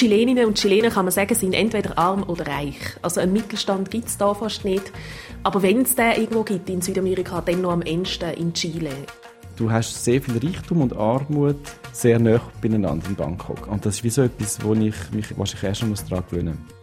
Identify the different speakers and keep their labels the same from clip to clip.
Speaker 1: Chileninnen und Chilenen, kann man sagen, sind entweder arm oder reich. Also einen Mittelstand gibt es da fast nicht. Aber wenn es den irgendwo gibt in Südamerika, dann noch am ehesten in Chile.
Speaker 2: Du hast sehr viel Reichtum und Armut sehr nah beieinander in Bangkok. Und das ist wie so etwas, wo ich mich wahrscheinlich erst noch daran gewöhnen muss.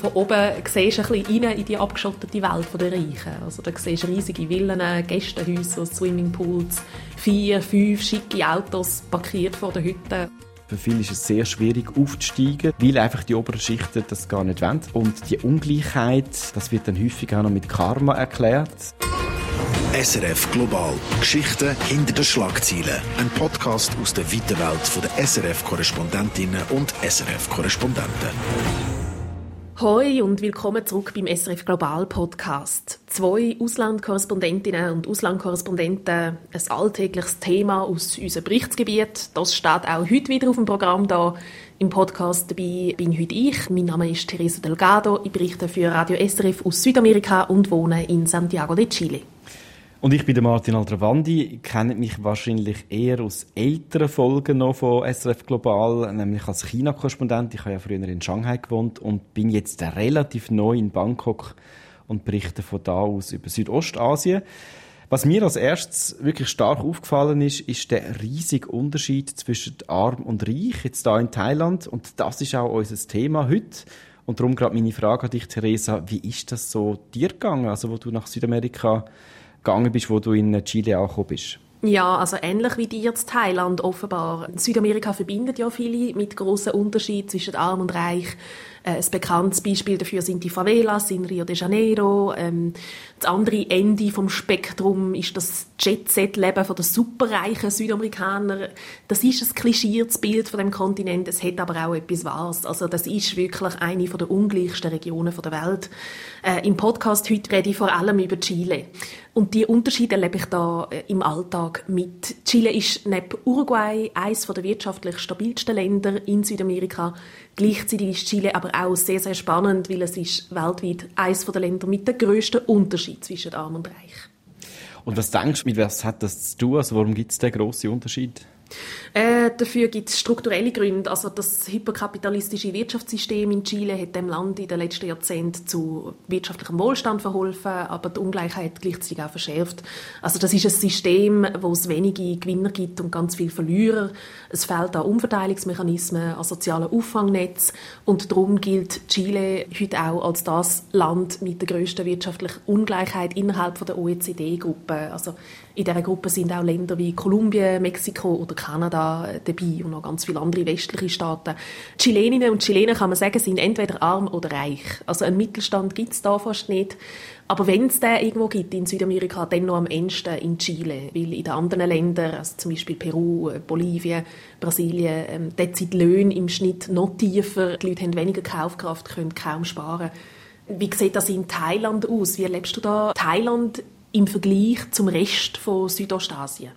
Speaker 1: Von oben siehst du ein bisschen rein in die abgeschottete Welt der Reichen. Also da siehst du riesige Villen, Gästehäuser, Swimmingpools, vier, fünf schicke Autos parkiert vor der Hütte.
Speaker 2: Für viele ist es sehr schwierig aufzusteigen, weil einfach die oberen Schichten das gar nicht wollen. Und die Ungleichheit, das wird dann häufig auch noch mit Karma erklärt.
Speaker 3: SRF Global. Geschichten hinter den Schlagzeilen. Ein Podcast aus der weiten Welt der SRF-Korrespondentinnen und SRF-Korrespondenten.
Speaker 1: Hoi und willkommen zurück beim SRF Global Podcast. Zwei Auslandkorrespondentinnen und Auslandkorrespondenten, ein alltägliches Thema aus unserem Berichtsgebiet. Das steht auch heute wieder auf dem Programm da. Im Podcast dabei bin heute ich. Mein Name ist Teresa Delgado. Ich berichte für Radio SRF aus Südamerika und wohne in Santiago de Chile.
Speaker 2: Und ich bin der Martin Aldravandi, kennt mich wahrscheinlich eher aus älteren Folgen noch von SRF Global, nämlich als China-Korrespondent. Ich habe ja früher in Shanghai gewohnt und bin jetzt relativ neu in Bangkok und berichte von da aus über Südostasien. Was mir als erstes wirklich stark aufgefallen ist, ist der riesige Unterschied zwischen arm und reich, jetzt da in Thailand. Und das ist auch unser Thema heute. Und darum gerade meine Frage an dich, Theresa. Wie ist das so dir gegangen, also wo du nach Südamerika gegangen bist, wo du in Chile angekommen bist?
Speaker 1: Ja, also ähnlich wie dir in Thailand offenbar. Südamerika verbindet ja viele mit grossen Unterschied zwischen arm und reich. Äh, ein bekanntes Beispiel dafür sind die Favelas in Rio de Janeiro. Ähm, das andere Ende vom Spektrum ist das Jet-Set-Leben der superreichen Südamerikaner. Das ist ein klischiertes Bild von dem Kontinent. Es hat aber auch etwas Wahres. Also das ist wirklich eine der ungleichsten Regionen der Welt. Äh, Im Podcast heute rede ich vor allem über Chile. Und die Unterschiede erlebe ich da äh, im Alltag mit. Chile ist neben Uruguay eines der wirtschaftlich stabilsten Länder in Südamerika. Gleichzeitig ist Chile aber auch sehr, sehr spannend, weil es ist weltweit eines der Länder mit dem grössten Unterschied zwischen Arm und Reich.
Speaker 2: Und was denkst du, mit was hat das zu tun? Also warum gibt es den grossen Unterschied?
Speaker 1: Äh, dafür gibt es strukturelle Gründe. Also das hyperkapitalistische Wirtschaftssystem in Chile hat dem Land in den letzten Jahrzehnten zu wirtschaftlichem Wohlstand verholfen, aber die Ungleichheit gleichzeitig auch verschärft. Also das ist ein System, wo es wenige Gewinner gibt und ganz viele Verlierer. Es fehlt an Umverteilungsmechanismen, an sozialen Auffangnetz und darum gilt Chile heute auch als das Land mit der grössten wirtschaftlichen Ungleichheit innerhalb der OECD-Gruppe. Also in dieser Gruppe sind auch Länder wie Kolumbien, Mexiko oder Kanada dabei und noch ganz viele andere westliche Staaten. Chileninnen und Chilenen, kann man sagen, sind entweder arm oder reich. Also einen Mittelstand gibt es da fast nicht. Aber wenn es den irgendwo gibt in Südamerika, dann noch am ehesten in Chile. Weil in den anderen Ländern, also zum Beispiel Peru, Bolivien, Brasilien, ähm, dort sind die Löhne im Schnitt noch tiefer. Die Leute haben weniger Kaufkraft, können kaum sparen. Wie sieht das in Thailand aus? Wie erlebst du da Thailand im Vergleich zum Rest von Südostasien?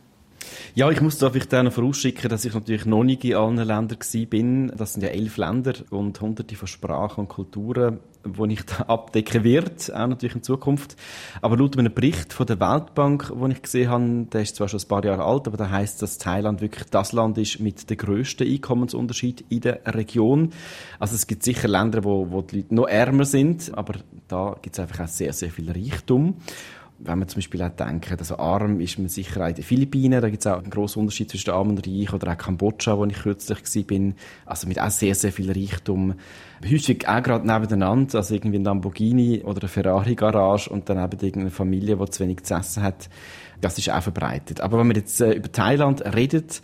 Speaker 2: Ja, ich muss da vielleicht auch noch vorausschicken, dass ich natürlich noch nicht in allen Ländern bin. Das sind ja elf Länder und hunderte von Sprachen und Kulturen, die ich da abdecken wird, auch natürlich in Zukunft. Aber laut einem Bericht von der Weltbank, den ich gesehen habe, der ist zwar schon ein paar Jahre alt, aber da heißt, dass Thailand wirklich das Land ist mit dem grössten Einkommensunterschied in der Region. Also es gibt sicher Länder, wo, wo die Leute noch ärmer sind, aber da gibt es einfach auch sehr, sehr viel Reichtum wenn man zum Beispiel auch denkt, also arm ist man sicher auch in den Philippinen, da gibt es auch einen grossen Unterschied zwischen arm und reich, oder auch Kambodscha, wo ich kürzlich war, also mit auch sehr, sehr viel Reichtum. Häufig auch gerade nebeneinander, also irgendwie ein Lamborghini oder eine Ferrari-Garage und dann eben irgendeine Familie, die zu wenig zu essen hat. Das ist auch verbreitet. Aber wenn man jetzt äh, über Thailand redet,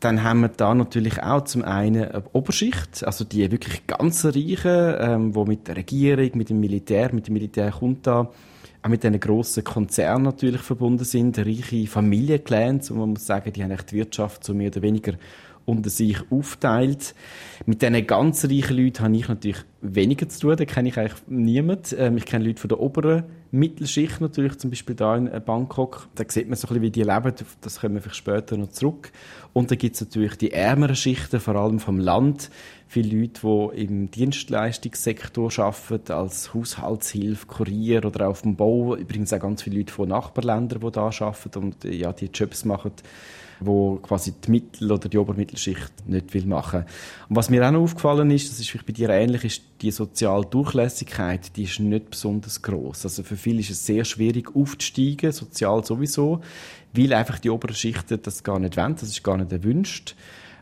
Speaker 2: dann haben wir da natürlich auch zum einen eine Oberschicht, also die wirklich ganz Reichen, ähm, wo mit der Regierung, mit dem Militär, mit dem Militärjunta auch mit diesen grossen Konzernen natürlich verbunden sind, reiche Familienclans, und man muss sagen, die haben echt die Wirtschaft so mehr oder weniger unter sich aufteilt. Mit diesen ganz reichen Leuten habe ich natürlich weniger zu tun, da kenne ich eigentlich niemanden. Ähm, ich kenne Leute von der oberen Mittelschicht natürlich, zum Beispiel da in Bangkok. Da sieht man so ein bisschen, wie die leben, das kommen wir vielleicht später noch zurück. Und dann gibt es natürlich die ärmeren Schichten, vor allem vom Land, viele Leute, die im Dienstleistungssektor arbeiten, als Haushaltshilfe, Kurier oder auf dem Bau. Übrigens auch ganz viele Leute von Nachbarländern, die da arbeiten und ja, die Jobs machen wo quasi die Mittel- oder die Obermittelschicht nicht will machen. Und was mir auch noch aufgefallen ist, das ist vielleicht bei dir ähnlich, ist die soziale Durchlässigkeit, die ist nicht besonders groß. Also für viele ist es sehr schwierig aufzusteigen, sozial sowieso, weil einfach die oberen Schichten das gar nicht wollen, das ist gar nicht erwünscht.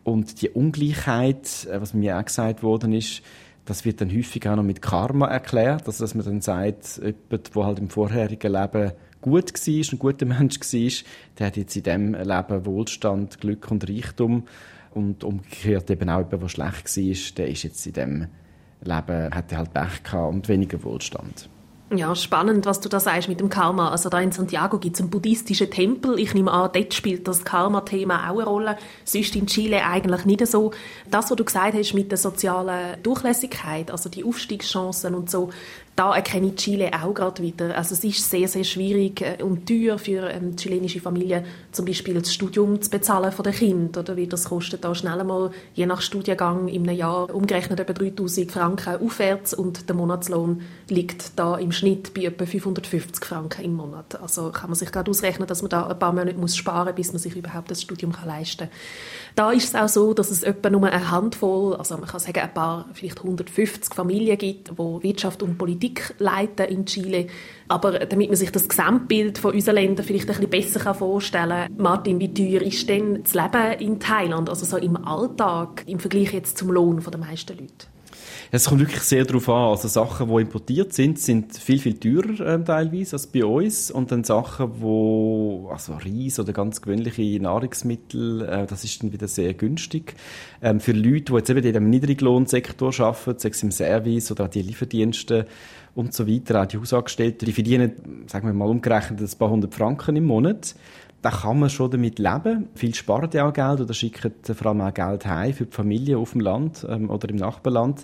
Speaker 2: Und die Ungleichheit, äh, was mir auch gesagt worden ist, das wird dann häufig auch noch mit Karma erklärt, also dass man dann sagt, jemand, der halt im vorherigen Leben gut war, ein guter Mensch war, der hat jetzt in diesem Leben Wohlstand, Glück und Reichtum. Und umgekehrt eben auch jemand, der schlecht war, der ist jetzt in diesem Leben, hat halt Pech gehabt und weniger Wohlstand.
Speaker 1: Ja, spannend, was du da sagst mit dem Karma. Also da in Santiago gibt es einen buddhistischen Tempel. Ich nehme an, dort spielt das Karma-Thema auch eine Rolle. Sonst in Chile eigentlich nicht so. Das, was du gesagt hast mit der sozialen Durchlässigkeit, also die Aufstiegschancen und so, da erkenne ich Chile auch gerade wieder. Also es ist sehr, sehr schwierig äh, und teuer für ähm, chilenische Familien, zum Beispiel das Studium zu bezahlen von den Kindern. Oder wie das kostet da schnell einmal, je nach Studiengang, in einem Jahr umgerechnet etwa 3000 Franken aufwärts und der Monatslohn liegt da im Schnitt bei etwa 550 Franken im Monat. Also kann man sich gerade ausrechnen, dass man da ein paar Monate muss sparen muss, bis man sich überhaupt das Studium kann leisten kann. Da ist es auch so, dass es etwa nur eine Handvoll, also man kann sagen ein paar, vielleicht 150 Familien gibt, wo Wirtschaft und Politik Politik leiten in Chile. Aber damit man sich das Gesamtbild von unseren Ländern vielleicht ein bisschen besser vorstellen kann, Martin, wie teuer ist denn das Leben in Thailand, also so im Alltag, im Vergleich jetzt zum Lohn der meisten Leute?
Speaker 2: Es kommt wirklich sehr darauf an. Also Sachen, die importiert sind, sind viel, viel teurer äh, teilweise als bei uns. Und dann Sachen, wo, also Reis oder ganz gewöhnliche Nahrungsmittel, äh, das ist dann wieder sehr günstig. Ähm, für Leute, die jetzt eben in dem Niedriglohnsektor arbeiten, sei es im Service oder auch die Lieferdienste und so weiter, auch die Hausangestellten, die verdienen, sagen wir mal umgerechnet, ein paar hundert Franken im Monat da kann man schon damit leben. Viel sparen ja auch Geld oder schicken vor allem auch Geld heim für die Familie auf dem Land ähm, oder im Nachbarland.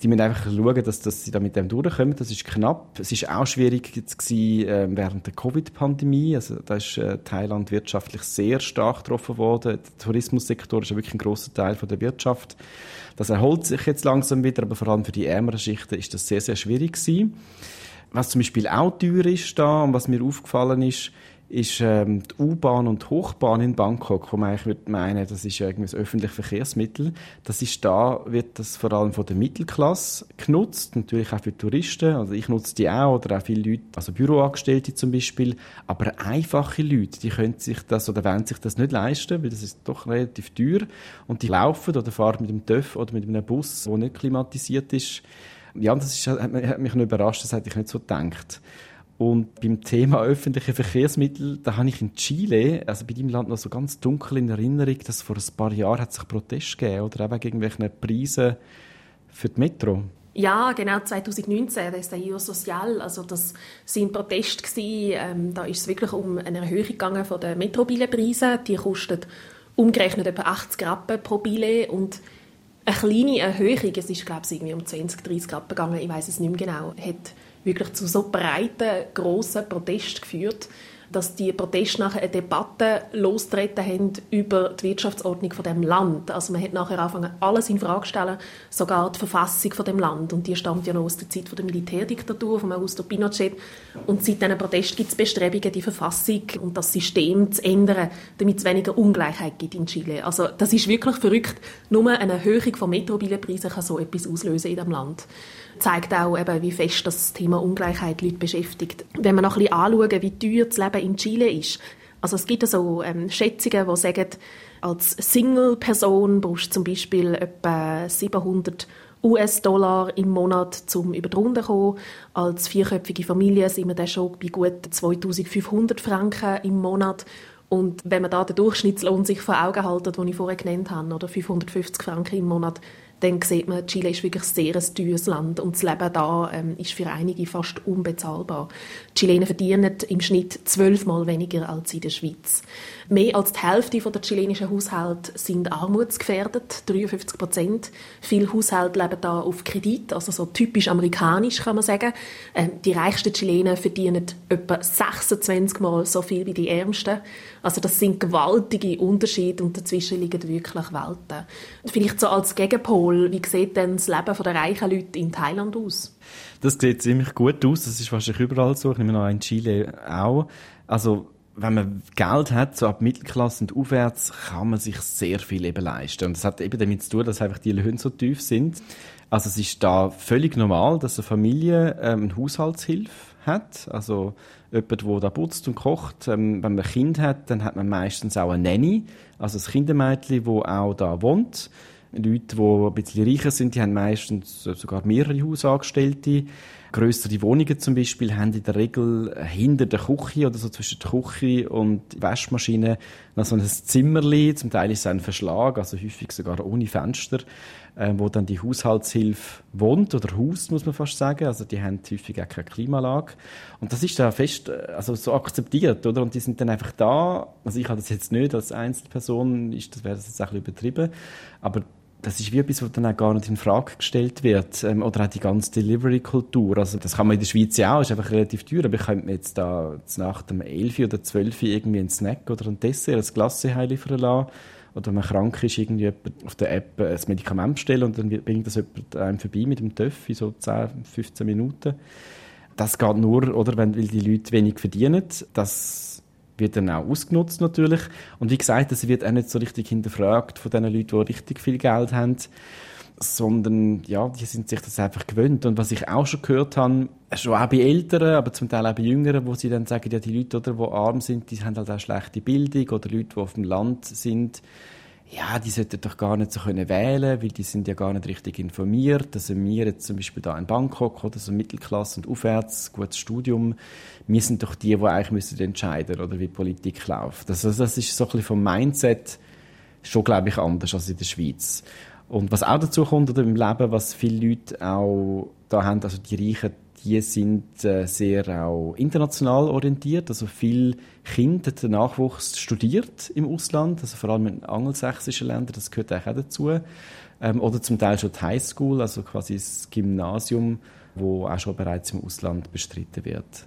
Speaker 2: Die müssen einfach schauen, dass, dass sie da mit dem durchkommen. Das ist knapp. Es ist auch schwierig jetzt gewesen, äh, während der Covid-Pandemie. Also da ist äh, Thailand wirtschaftlich sehr stark getroffen worden. Der Tourismussektor ist ja wirklich ein großer Teil von der Wirtschaft. Das erholt sich jetzt langsam wieder, aber vor allem für die ärmeren Schichten ist das sehr, sehr schwierig gewesen. Was zum Beispiel auch teuer ist da und was mir aufgefallen ist, ist ähm, die U-Bahn und Hochbahn in Bangkok, wo man eigentlich würde meinen, das ist irgendwie ein öffentliches Verkehrsmittel. Das ist da, wird das vor allem von der Mittelklasse genutzt, natürlich auch für Touristen. Also ich nutze die auch oder auch viele Leute, also Büroangestellte zum Beispiel. Aber einfache Leute, die können sich das oder wollen sich das nicht leisten, weil das ist doch relativ teuer. Und die laufen oder fahren mit dem TÜV oder mit einem Bus, der nicht klimatisiert ist. Ja, das ist, hat mich noch überrascht, das hätte ich nicht so gedacht. Und beim Thema öffentliche Verkehrsmittel, da habe ich in Chile, also bei dem Land noch so ganz dunkel in Erinnerung, dass vor ein paar Jahren hat sich Protest gegeben oder? Eben gegen welche Preise für die Metro.
Speaker 1: Ja, genau, 2019, das ist der Io Social, also das sind Proteste gewesen, ähm, da ist es wirklich um eine Erhöhung gegangen von den Metrobilenpreisen, die kosten umgerechnet etwa 80 Rappen pro Bille und eine kleine Erhöhung, es ist glaube ich irgendwie um 20, 30 Rappen gegangen, ich weiß es nicht mehr genau, hat wirklich zu so breiten, grossen Protesten geführt, dass die Proteste nachher eine Debatte losgetreten haben über die Wirtschaftsordnung von dem Land. Also man hat nachher angefangen, alles in Frage zu stellen, sogar die Verfassung von dem Land. Und die stammt ja noch aus der Zeit der Militärdiktatur, von Augusto Pinochet. Und seit diesen Protest gibt es Bestrebungen, die Verfassung und das System zu ändern, damit es weniger Ungleichheit gibt in Chile. Also das ist wirklich verrückt. Nur eine Erhöhung von Metrobilenpreisen kann so etwas auslösen in dem Land zeigt auch, eben, wie fest das Thema Ungleichheit Leute beschäftigt. Wenn wir noch ein bisschen anschauen, wie teuer das Leben in Chile ist, also es gibt so ähm, Schätzungen, die sagen, als Single-Person brauchst du zum Beispiel etwa 700 US-Dollar im Monat zum über die Runde zu kommen. Als vierköpfige Familie sind wir dann schon bei gut 2500 Franken im Monat. Und wenn man da den Durchschnittslohn sich vor Augen hält, den ich vorher genannt habe, oder 550 Franken im Monat, dann sieht man, Chile ist wirklich sehr ein teures Land und das Leben da ähm, ist für einige fast unbezahlbar. Die Chilenen verdienen im Schnitt zwölfmal weniger als in der Schweiz. Mehr als die Hälfte der chilenischen Haushalte sind armutsgefährdet, 53 Prozent. Viele Haushalte leben da auf Kredit, also so typisch amerikanisch kann man sagen. Ähm, die reichsten Chilenen verdienen etwa 26 Mal so viel wie die Ärmsten. Also das sind gewaltige Unterschiede und dazwischen liegen wirklich Welten. Vielleicht so als Gegenpol Pol. Wie sieht denn das Leben der reichen Leute in Thailand aus?
Speaker 2: Das sieht ziemlich gut aus. Das ist wahrscheinlich überall so. Ich nehme an, in Chile auch. Also, wenn man Geld hat, so ab Mittelklasse und aufwärts, kann man sich sehr viel eben leisten. Und das hat eben damit zu tun, dass einfach die Löhne so tief sind. Also es ist da völlig normal, dass eine Familie ähm, eine Haushaltshilfe hat. Also jemand, der da putzt und kocht. Ähm, wenn man ein Kind hat, dann hat man meistens auch eine Nanny, also ein Kindermädchen, das auch da wohnt. Leute, die ein bisschen reicher sind, die haben meistens sogar mehrere Hausangestellte. Grössere Wohnungen zum Beispiel haben in der Regel hinter der Küche oder so zwischen der Küche und der Waschmaschine noch so ein Zimmerli. Zum Teil ist es ein Verschlag, also häufig sogar ohne Fenster, äh, wo dann die Haushaltshilfe wohnt oder Haus, muss man fast sagen. Also die haben häufig auch keine Klimaanlage. Und das ist da fest, äh, also so akzeptiert, oder? Und die sind dann einfach da. Also ich habe das jetzt nicht als Einzelperson, ist, das wäre das jetzt ein bisschen übertrieben. Aber das ist wie etwas, was dann auch gar nicht in Frage gestellt wird. Ähm, oder auch die ganze Delivery-Kultur. Also, das kann man in der Schweiz ja auch, ist einfach relativ teuer. Aber ich könnte mir jetzt da nach dem 11 oder 12 irgendwie einen Snack oder ein Dessert, ein Glasse liefern lassen. Oder wenn man krank ist, irgendwie auf der App ein Medikament bestellen und dann bringt das jemand einem vorbei mit dem Töff in so 10, 15 Minuten. Das geht nur, oder, wenn, weil die Leute wenig verdienen. Das wird dann auch ausgenutzt natürlich. Und wie gesagt, es wird auch nicht so richtig hinterfragt von den Leuten, die richtig viel Geld haben, sondern ja, die sind sich das einfach gewöhnt. Und was ich auch schon gehört habe, schon auch bei Älteren, aber zum Teil auch bei Jüngeren, wo sie dann sagen, ja, die Leute, oder, die arm sind, die haben halt auch schlechte Bildung oder Leute, die auf dem Land sind, ja, die sollten doch gar nicht so können wählen, weil die sind ja gar nicht richtig informiert. Also wir jetzt zum Beispiel da in Bangkok oder so Mittelklasse und aufwärts, gutes Studium, wir sind doch die, die eigentlich müssen entscheiden oder wie Politik läuft. Also das ist so ein bisschen vom Mindset schon, glaube ich, anders als in der Schweiz. Und was auch dazu kommt oder im Leben, was viele Leute auch da haben, also die Reichen, die sind äh, sehr auch international orientiert. Also viel Kinder, der Nachwuchs studiert im Ausland, also vor allem in angelsächsischen Ländern, das gehört auch dazu. Ähm, oder zum Teil schon die Highschool, also quasi das Gymnasium, wo auch schon bereits im Ausland bestritten wird.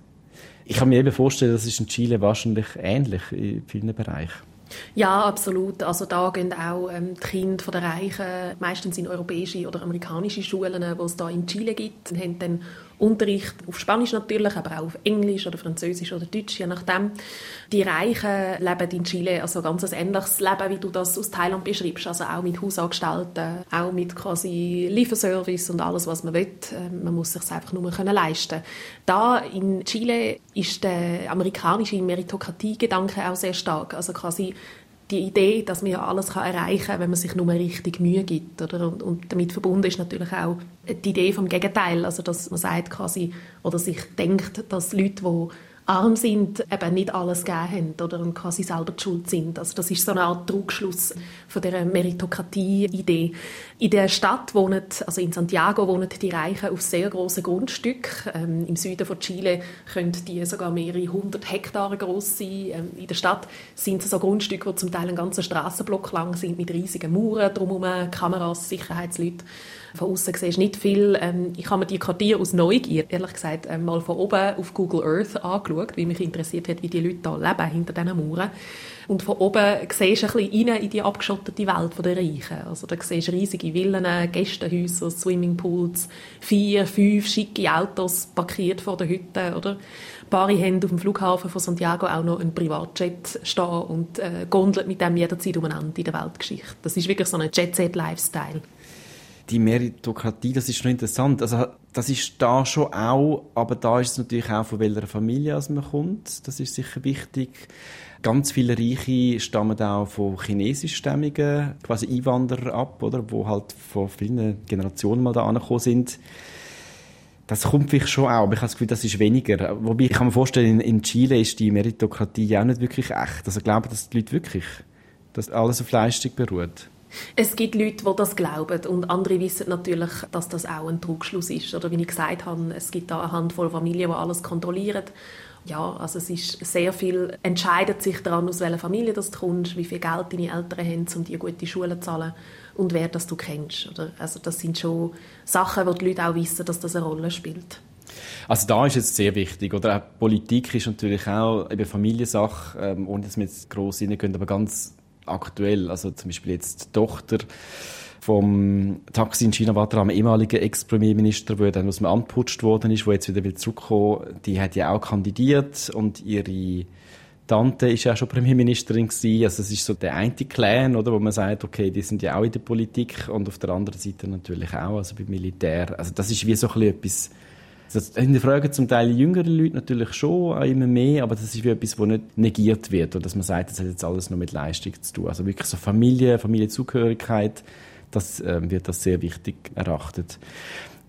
Speaker 2: Ich kann mir eben vorstellen, das ist in Chile wahrscheinlich ähnlich in vielen Bereichen.
Speaker 1: Ja, absolut. Also da gehen auch ähm, die Kinder der Reichen meistens in europäische oder amerikanische Schulen, die es da in Chile gibt, und haben dann Unterricht auf Spanisch natürlich, aber auch auf Englisch oder Französisch oder Deutsch, je nachdem. Die Reichen leben in Chile also ganz ein ähnliches Leben, wie du das aus Thailand beschreibst, also auch mit Hausangestellten, auch mit quasi Lieferservice und alles, was man will. Ähm, man muss sich einfach nur können leisten. Da in Chile ist der amerikanische Meritokratie-Gedanke auch sehr stark, also quasi die Idee, dass man ja alles kann erreichen kann, wenn man sich nur richtig Mühe gibt. Oder? Und, und, damit verbunden ist natürlich auch die Idee vom Gegenteil, also dass man sagt quasi, oder sich denkt, dass Leute, die arm sind, eben nicht alles gegeben haben oder und quasi selber die Schuld sind. Also das ist so eine Art Trugschluss von der Meritokratie-Idee. In der Stadt wohnen, also in Santiago wohnen die Reichen auf sehr grossen Grundstücken. Ähm, Im Süden von Chile können die sogar mehrere hundert Hektare groß sein. Ähm, in der Stadt sind es so Grundstücke, die zum Teil einen ganzen Straßenblock lang sind mit riesigen Mauern drumherum, Kameras, Sicherheitsleute von außen siehst nicht viel. Ähm, ich habe mir die Quartiere aus Neugier, ehrlich gesagt, ähm, mal von oben auf Google Earth angeschaut, weil mich interessiert hat, wie die Leute da leben, hinter diesen Mauern. Und von oben siehst du ein bisschen rein in die abgeschottete Welt der Reichen. Also da siehst du riesige Villen, Gästehäuser, Swimmingpools, vier, fünf schicke Autos parkiert vor der Hütte, oder? Paare haben auf dem Flughafen von Santiago auch noch einen Privatjet stehen und äh, gondelt mit dem jederzeit umeinander in der Weltgeschichte. Das ist wirklich so ein Jet-Set-Lifestyle
Speaker 2: die Meritokratie, das ist schon interessant. Also, das ist da schon auch, aber da ist es natürlich auch, von welcher Familie man kommt. Das ist sicher wichtig. Ganz viele Reiche stammen auch von chinesischstämmigen, quasi Einwanderer ab, oder? Wo halt vor vielen Generationen mal da angekommen sind. Das kommt vielleicht schon auch, aber ich habe das Gefühl, das ist weniger. Wobei ich kann mir vorstellen, in, in Chile ist die Meritokratie auch nicht wirklich echt. Also ich glaube, dass die Leute wirklich, dass alles auf Leistung beruht.
Speaker 1: Es gibt Leute, die das glauben und andere wissen natürlich, dass das auch ein Trugschluss ist. Oder wie ich gesagt habe, es gibt da eine Handvoll Familien, die alles kontrollieren. Ja, also es ist sehr viel, entscheidet sich daran, aus welcher Familie du kommst, wie viel Geld deine Eltern haben, um dir gute Schulen zu zahlen und wer das du kennst. Oder? Also das sind schon Sachen, wo die Leute auch wissen, dass das eine Rolle spielt.
Speaker 2: Also da ist es sehr wichtig, oder auch Politik ist natürlich auch eben Familiensache, ähm, ohne dass wir jetzt gross reingehen, aber ganz aktuell. Also zum Beispiel jetzt die Tochter vom Taxi in China war am ehemaligen Ex-Premierminister, der dann aus dem Amt putscht worden ist, der jetzt wieder will die hat ja auch kandidiert und ihre Tante ist ja schon Premierministerin gewesen. Also es ist so der eine Clan, oder, wo man sagt, okay, die sind ja auch in der Politik und auf der anderen Seite natürlich auch, also beim Militär. Also das ist wie so ein bisschen etwas, das hinterfragen zum Teil jüngere Leute natürlich schon immer mehr, aber das ist wie etwas, das nicht negiert wird, oder dass man sagt, das hat jetzt alles nur mit Leistung zu tun. Also wirklich so Familie, Familienzugehörigkeit, das äh, wird das sehr wichtig erachtet.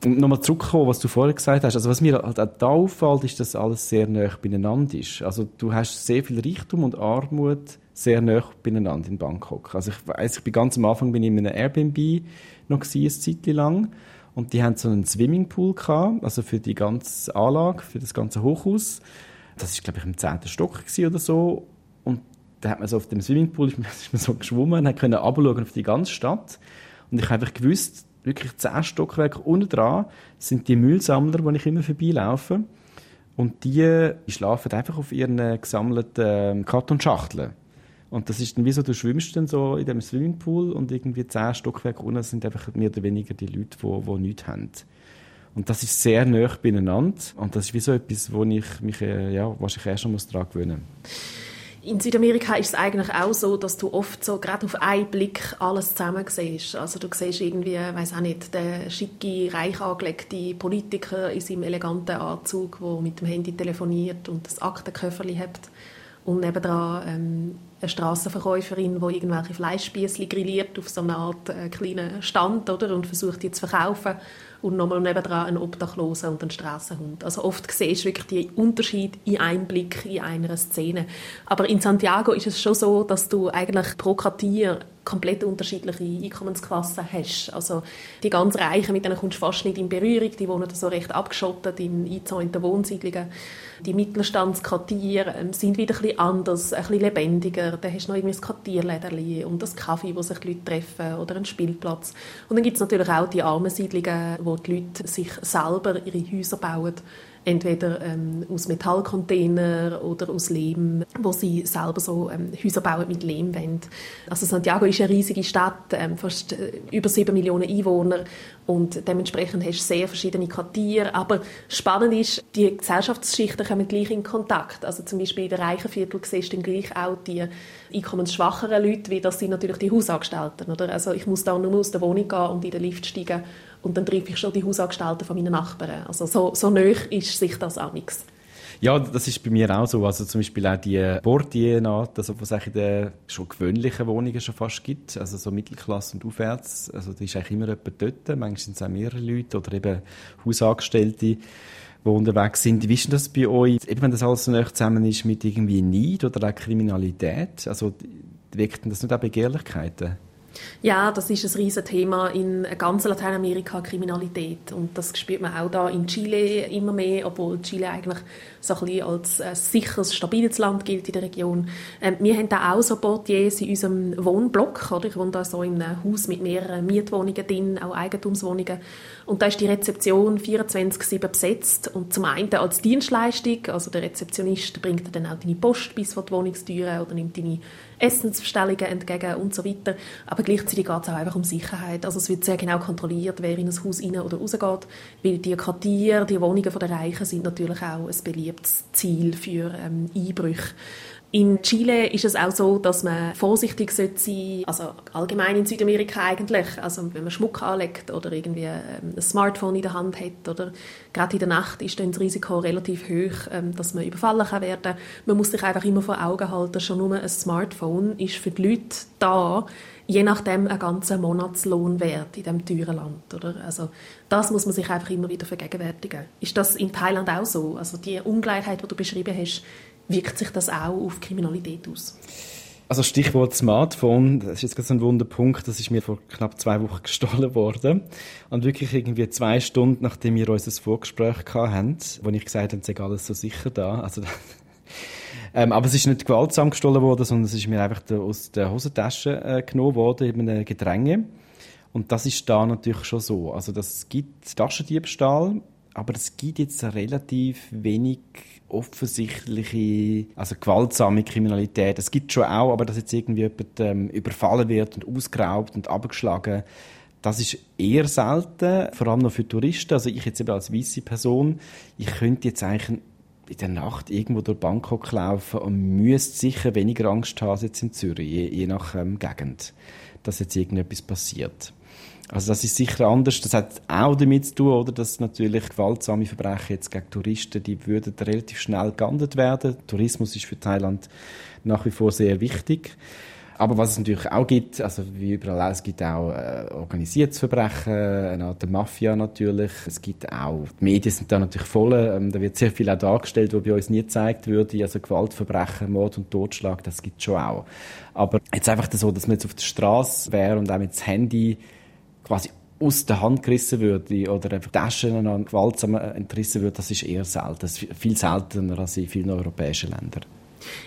Speaker 2: Und nochmal zurückkommen, was du vorher gesagt hast. Also was mir halt auch da auffällt, ist, dass alles sehr nah beieinander ist. Also du hast sehr viel Reichtum und Armut sehr nah beieinander in Bangkok. Also ich weiß, ich bin ganz am Anfang bin ich in einem Airbnb noch gewesen, eine Zeit lang. Und die haben so einen Swimmingpool gehabt, also für die ganze Anlage, für das ganze Hochhaus. Das ist, glaube ich, im zehnten Stock oder so. Und da hat man so auf dem Swimmingpool ist ist man so geschwommen, hat können auf die ganze Stadt. Und ich habe einfach gewusst, wirklich zehn Stockwerke unten dran sind die Müllsammler, wo ich immer vorbeilaufe. Und die schlafen einfach auf ihren gesammelten ähm, Kartonschachteln. Und das ist dann wie so, du schwimmst dann so in dem Swimmingpool und irgendwie zehn Stockwerke unten sind einfach mehr oder weniger die Leute, die, die nichts haben. Und das ist sehr nah beieinander. Und das ist wie so etwas, wo ich mich äh, ja, wahrscheinlich erst schon daran gewöhnen.
Speaker 1: In Südamerika ist es eigentlich auch so, dass du oft so gerade auf einen Blick alles zusammen siehst. Also du siehst irgendwie, weiß auch nicht, der schicke, reich angelegte Politiker in seinem eleganten Anzug, der mit dem Handy telefoniert und das Aktenköfferli hat. Und nebenan ähm, eine Strassenverkäuferin, die irgendwelche Fleischspießli grilliert auf so einer Art äh, kleinen Stand oder, und versucht die zu verkaufen und nochmal nebendran einen Obdachlosen und einen Strassenhund. Also oft siehst du wirklich die Unterschied in einem Blick, in einer Szene. Aber in Santiago ist es schon so, dass du eigentlich pro Quartier komplett unterschiedliche Einkommensklassen hast. Also die ganz Reichen, mit denen kommst du fast nicht in Berührung, die wohnen so recht abgeschottet in eingezäunten Wohnsiedlungen. Die Mittelstandsquartiere ähm, sind wieder ein bisschen anders, ein bisschen lebendiger. Da hast du noch irgendwie ein Quartierläderli und das Kaffee, wo sich die Leute treffen oder einen Spielplatz. Und dann gibt es natürlich auch die armen Siedlungen, wo die Leute sich selber ihre Häuser bauen entweder ähm, aus Metallcontainer oder aus Lehm, wo sie selber so ähm, Häuser bauen mit Lehmwänden. Also Santiago ist eine riesige Stadt, ähm, fast äh, über sieben Millionen Einwohner und dementsprechend hast du sehr verschiedene Quartiere. Aber spannend ist, die Gesellschaftsschichten kommen gleich in Kontakt. Also zum Beispiel in den reichen Viertel siehst du dann gleich auch die einkommensschwacheren Leute, wie das sind natürlich die Hausangestellten. Oder? Also ich muss da nur aus der Wohnung gehen und in den Lift steigen und dann treffe ich schon die Hausangestellten von meinen Nachbarn. Also so, so nah ist sich das auch nichts.
Speaker 2: Ja, das ist bei mir auch so. Also zum Beispiel auch die Portiernaht, also was es in den schon gewöhnlichen Wohnungen schon fast gibt, also so Mittelklasse und aufwärts, also da ist eigentlich immer jemand dort, manchmal sind es auch mehrere Leute oder eben Hausangestellte, die unterwegs sind. Wie ist das bei euch, eben wenn das alles so nah zusammen ist mit irgendwie Neid oder auch Kriminalität, also weckt das nicht auch Begehrlichkeiten?
Speaker 1: Ja, das ist ein riesiges Thema in ganz Lateinamerika, Kriminalität. Und das spürt man auch da in Chile immer mehr, obwohl Chile eigentlich so ein bisschen als ein sicheres, stabiles Land gilt in der Region. Ähm, wir haben da auch so Portiers in unserem Wohnblock. Oder? Ich wohne da so in einem Haus mit mehreren Mietwohnungen drin, auch Eigentumswohnungen. Und da ist die Rezeption 24-7 besetzt. Und zum einen als Dienstleistung, also der Rezeptionist bringt dann auch deine Post bis vor die Wohnungstüre oder nimmt deine Essensbestellungen entgegen und so weiter. Aber gleichzeitig geht es auch einfach um Sicherheit. Also es wird sehr genau kontrolliert, wer in ein Haus rein oder rausgeht, weil die Quartiere, die Wohnungen der Reichen sind natürlich auch ein beliebtes Ziel für ähm, Einbrüche. In Chile ist es auch so, dass man vorsichtig sein sollte, also allgemein in Südamerika eigentlich, also wenn man Schmuck anlegt oder irgendwie ähm, ein Smartphone in der Hand hat oder gerade in der Nacht ist dann das Risiko relativ hoch, ähm, dass man überfallen kann werden. Man muss sich einfach immer vor Augen halten, schon nur ein Smartphone ist für die Leute da, je nachdem ein ganzer Monatslohn wert in diesem teuren Land. Oder? Also das muss man sich einfach immer wieder vergegenwärtigen. Ist das in Thailand auch so? Also die Ungleichheit, die du beschrieben hast, wirkt sich das auch auf Kriminalität aus?
Speaker 2: Also Stichwort Smartphone, das ist jetzt gerade so ein Wunderpunkt, das ist mir vor knapp zwei Wochen gestohlen worden. Und wirklich irgendwie zwei Stunden, nachdem wir unser Vorgespräch hatten, wo ich gesagt habe, es alles so sicher da. Also, ähm, aber es ist nicht gewaltsam gestohlen worden, sondern es ist mir einfach aus der Hosentasche äh, genommen worden, eben ein Gedränge. Und das ist da natürlich schon so. Also das gibt Taschendiebstahl, aber es gibt jetzt relativ wenig offensichtliche, also gewaltsame Kriminalität. Es gibt schon auch, aber dass jetzt irgendwie jemand ähm, überfallen wird und ausgeraubt und abgeschlagen, Das ist eher selten, vor allem noch für Touristen. Also ich jetzt eben als weiße Person, ich könnte jetzt eigentlich in der Nacht irgendwo durch Bangkok laufen und müsste sicher weniger Angst haben als jetzt in Zürich, je, je nach ähm, Gegend, dass jetzt irgendetwas passiert. Also das ist sicher anders. Das hat auch damit zu tun, oder, dass natürlich gewaltsame Verbrechen jetzt gegen Touristen, die würden relativ schnell geahndet werden. Tourismus ist für Thailand nach wie vor sehr wichtig. Aber was es natürlich auch gibt, also wie überall, es gibt auch äh, organisiertes Verbrechen, eine Art Mafia natürlich. Es gibt auch, die Medien sind da natürlich voll, ähm, da wird sehr viel auch dargestellt, was bei uns nie gezeigt würde. Also Gewaltverbrechen, Mord und Totschlag, das gibt es schon auch. Aber jetzt einfach so, dass man jetzt auf der Straße wäre und auch mit dem Handy quasi aus der Hand gerissen würde oder einfach Taschen gewaltsam entrissen würde, das ist eher selten. Viel seltener als in vielen europäischen Ländern.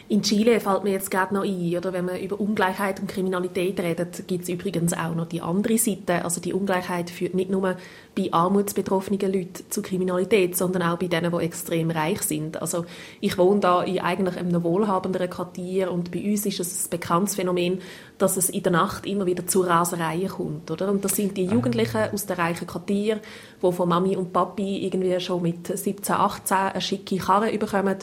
Speaker 1: In Chile fällt mir jetzt gerade noch ein, oder wenn man über Ungleichheit und Kriminalität redet, gibt es übrigens auch noch die andere Seite. Also die Ungleichheit führt nicht nur bei armutsbetroffenen Leuten zu Kriminalität, sondern auch bei denen, die extrem reich sind. Also ich wohne da in eigentlich einem wohlhabenderen Quartier und bei uns ist es ein bekanntes Phänomen, dass es in der Nacht immer wieder zu Rasereien kommt, oder? Und das sind die Jugendlichen aus den reichen Quartieren, die von Mami und Papi irgendwie schon mit 17, 18 eine schicke Karre bekommen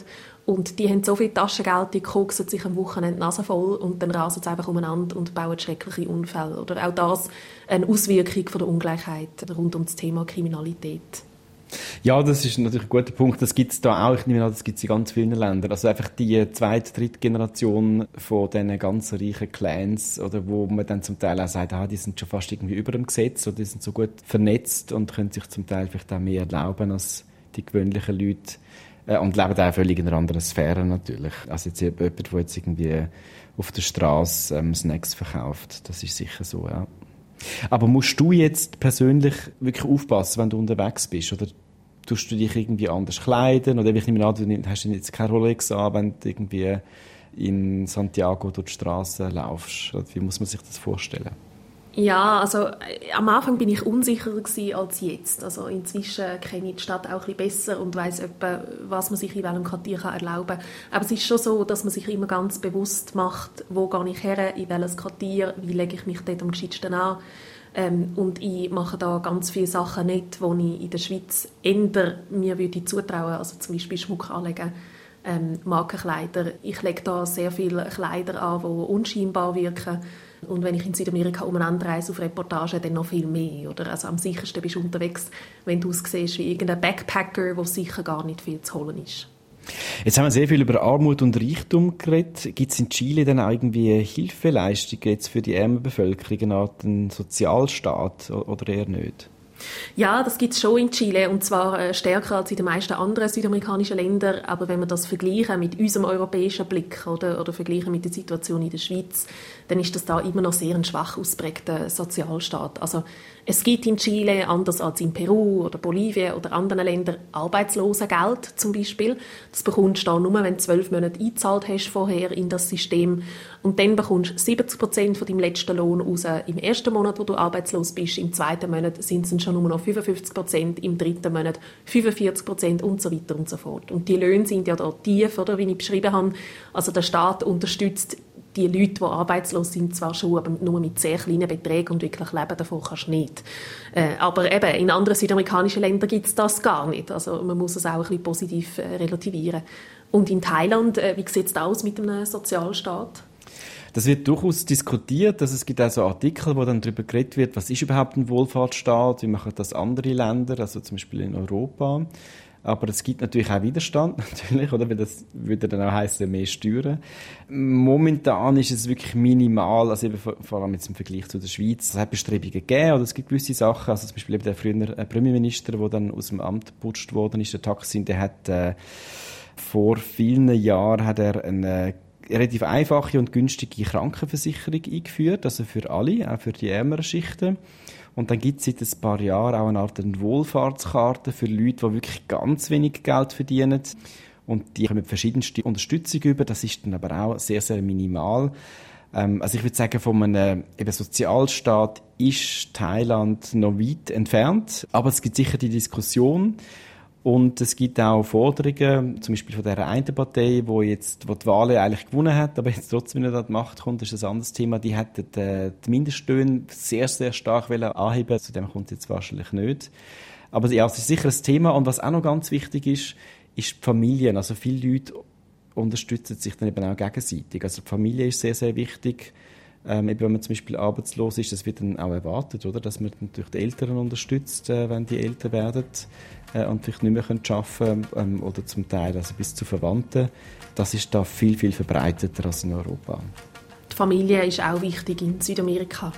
Speaker 1: und die haben so viel Taschengeld, die koksen sich am Wochenende Nase voll und dann rasen sie einfach umeinander und bauen schreckliche Unfälle. Oder auch das eine Auswirkung von der Ungleichheit rund um das Thema Kriminalität.
Speaker 2: Ja, das ist natürlich ein guter Punkt. Das gibt es da auch. Ich nehme an, das gibt es in ganz vielen Ländern. Also einfach die zweite, dritte Generation von diesen ganz reichen Clans, oder wo man dann zum Teil auch sagt, ah, die sind schon fast irgendwie über dem Gesetz oder die sind so gut vernetzt und können sich zum Teil vielleicht auch mehr erlauben als die gewöhnlichen Leute äh, und leben auch völlig in einer anderen Sphäre natürlich. Also jetzt jemand, der jetzt irgendwie auf der Straße ähm, Snacks verkauft, das ist sicher so, ja. Aber musst du jetzt persönlich wirklich aufpassen, wenn du unterwegs bist? Oder tust du dich irgendwie anders kleiden? Oder ich nehme an, du hast jetzt keine Rolex an, wenn du irgendwie in Santiago durch die Straße laufst. Wie muss man sich das vorstellen?
Speaker 1: Ja, also äh, am Anfang bin ich unsicherer als jetzt. Also inzwischen kenne ich die Stadt auch ein bisschen besser und weiß etwa, was man sich in welchem Quartier kann erlauben kann. Aber es ist schon so, dass man sich immer ganz bewusst macht, wo gehe ich her, in welches Quartier, wie lege ich mich dort am gescheitsten an. Ähm, und ich mache da ganz viele Sachen nicht, die ich in der Schweiz eher mir würde zutrauen, also zum Beispiel Schmuck anlegen, ähm, Markenkleider. Ich lege da sehr viele Kleider an, die unscheinbar wirken und wenn ich in Südamerika umeinander reise auf Reportage, dann noch viel mehr. Oder? Also am sichersten bist du unterwegs, wenn du aussiehst wie irgendein Backpacker, wo sicher gar nicht viel zu holen ist.
Speaker 2: Jetzt haben wir sehr viel über Armut und Reichtum geredet. Gibt es in Chile dann irgendwie Hilfeleistungen jetzt für die ärmere Bevölkerung, eine Art Sozialstaat oder eher nicht?
Speaker 1: Ja, das gibt es schon in Chile und zwar äh, stärker als in den meisten anderen südamerikanischen Ländern. Aber wenn wir das vergleichen mit unserem europäischen Blick oder, oder vergleichen mit der Situation in der Schweiz, dann ist das da immer noch sehr ein schwach ausprägter Sozialstaat. Also es gibt in Chile, anders als in Peru oder Bolivien oder anderen Ländern, Arbeitslosengeld zum Beispiel. Das bekommst du da nur, wenn du zwölf Monate eingezahlt hast vorher in das System. Und dann bekommst du 70 Prozent von deinem letzten Lohn raus im ersten Monat, wo du arbeitslos bist. Im zweiten Monat sind es schon nur noch 55 Prozent, im dritten Monat 45 Prozent und so weiter und so fort. Und die Löhne sind ja da tief, oder, wie ich beschrieben habe. Also der Staat unterstützt die Leute, die arbeitslos sind, zwar schon, aber nur mit sehr kleinen Beträgen und wirklich leben davon kannst du nicht. Äh, aber eben, in anderen südamerikanischen Ländern gibt es das gar nicht. Also man muss es auch ein bisschen positiv äh, relativieren. Und in Thailand, äh, wie sieht es aus mit einem Sozialstaat?
Speaker 2: Das wird durchaus diskutiert, dass es gibt auch so Artikel, wo dann darüber geredet wird, was ist überhaupt ein Wohlfahrtsstaat, wie machen das andere Länder, also zum Beispiel in Europa. Aber es gibt natürlich auch Widerstand, natürlich, oder? Weil das würde dann auch heißen, mehr Steuern. Momentan ist es wirklich minimal, also eben vor allem jetzt im Vergleich zu der Schweiz. Es hat Bestrebungen gegeben, oder es gibt gewisse Sachen, also zum Beispiel eben der frühere Premierminister, der dann aus dem Amt geputzt worden ist, der Taksin, der hat, äh, vor vielen Jahren hat er eine relativ einfache und günstige Krankenversicherung eingeführt, also für alle, auch für die ärmeren Schichten. Und dann gibt es seit ein paar Jahren auch eine Art Wohlfahrtskarte für Leute, die wirklich ganz wenig Geld verdienen. Und die haben verschiedenste Unterstützung über. Das ist dann aber auch sehr, sehr minimal. Ähm, also ich würde sagen, von einem eben Sozialstaat ist Thailand noch weit entfernt. Aber es gibt sicher die Diskussion. Und es gibt auch Forderungen, zum Beispiel von der einen Partei, wo jetzt, wo die Wahlen eigentlich gewonnen hat, aber jetzt trotzdem nicht an die Macht kommt, ist ein anderes Thema. Die hätten äh, die Mindestlöhne sehr, sehr stark anheben Zu dem kommt jetzt wahrscheinlich nicht. Aber ja, es ist sicher ein Thema. Und was auch noch ganz wichtig ist, ist die Familien. Also viele Leute unterstützen sich dann eben auch gegenseitig. Also die Familie ist sehr, sehr wichtig. Ähm, wenn man zum Beispiel arbeitslos ist, das wird dann auch erwartet, oder? dass man natürlich die Eltern unterstützt, äh, wenn die älter werden äh, und vielleicht nicht mehr arbeiten können ähm, oder zum Teil also bis zu Verwandten. Das ist da viel, viel verbreiteter als in Europa.
Speaker 1: Die Familie ist auch wichtig in Südamerika.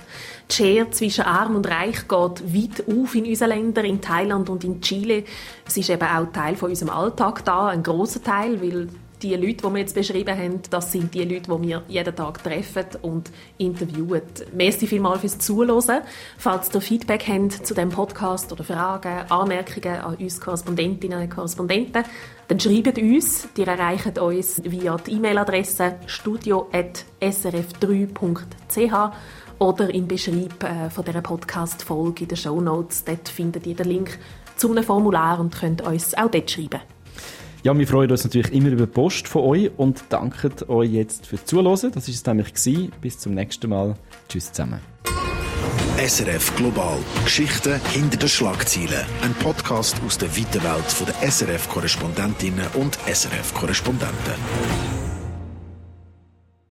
Speaker 1: Die Schere zwischen Arm und Reich geht weit auf in unseren Ländern, in Thailand und in Chile. Es ist eben auch Teil von unserem Alltag da, ein großer Teil, weil die Leute, die wir jetzt beschrieben haben, das sind die Leute, die wir jeden Tag treffen und interviewen. Merci vielmals fürs Zuhören. Falls ihr Feedback habt zu diesem Podcast oder Fragen, Anmerkungen an uns Korrespondentinnen und Korrespondenten, dann schreibt uns. Die erreichen uns via die E-Mail-Adresse studio.srf3.ch oder im Beschreib äh, von dieser Podcast-Folge in den Show Notes. Dort findet ihr den Link zu einem Formular und könnt uns auch dort schreiben.
Speaker 2: Ja, wir freuen uns natürlich immer über Post von euch und danken euch jetzt fürs Zuhören. Das war es nämlich. Gewesen. Bis zum nächsten Mal. Tschüss zusammen.
Speaker 3: SRF Global. Geschichten hinter den Schlagzeilen. Ein Podcast aus der weiten Welt der SRF-Korrespondentinnen und SRF-Korrespondenten.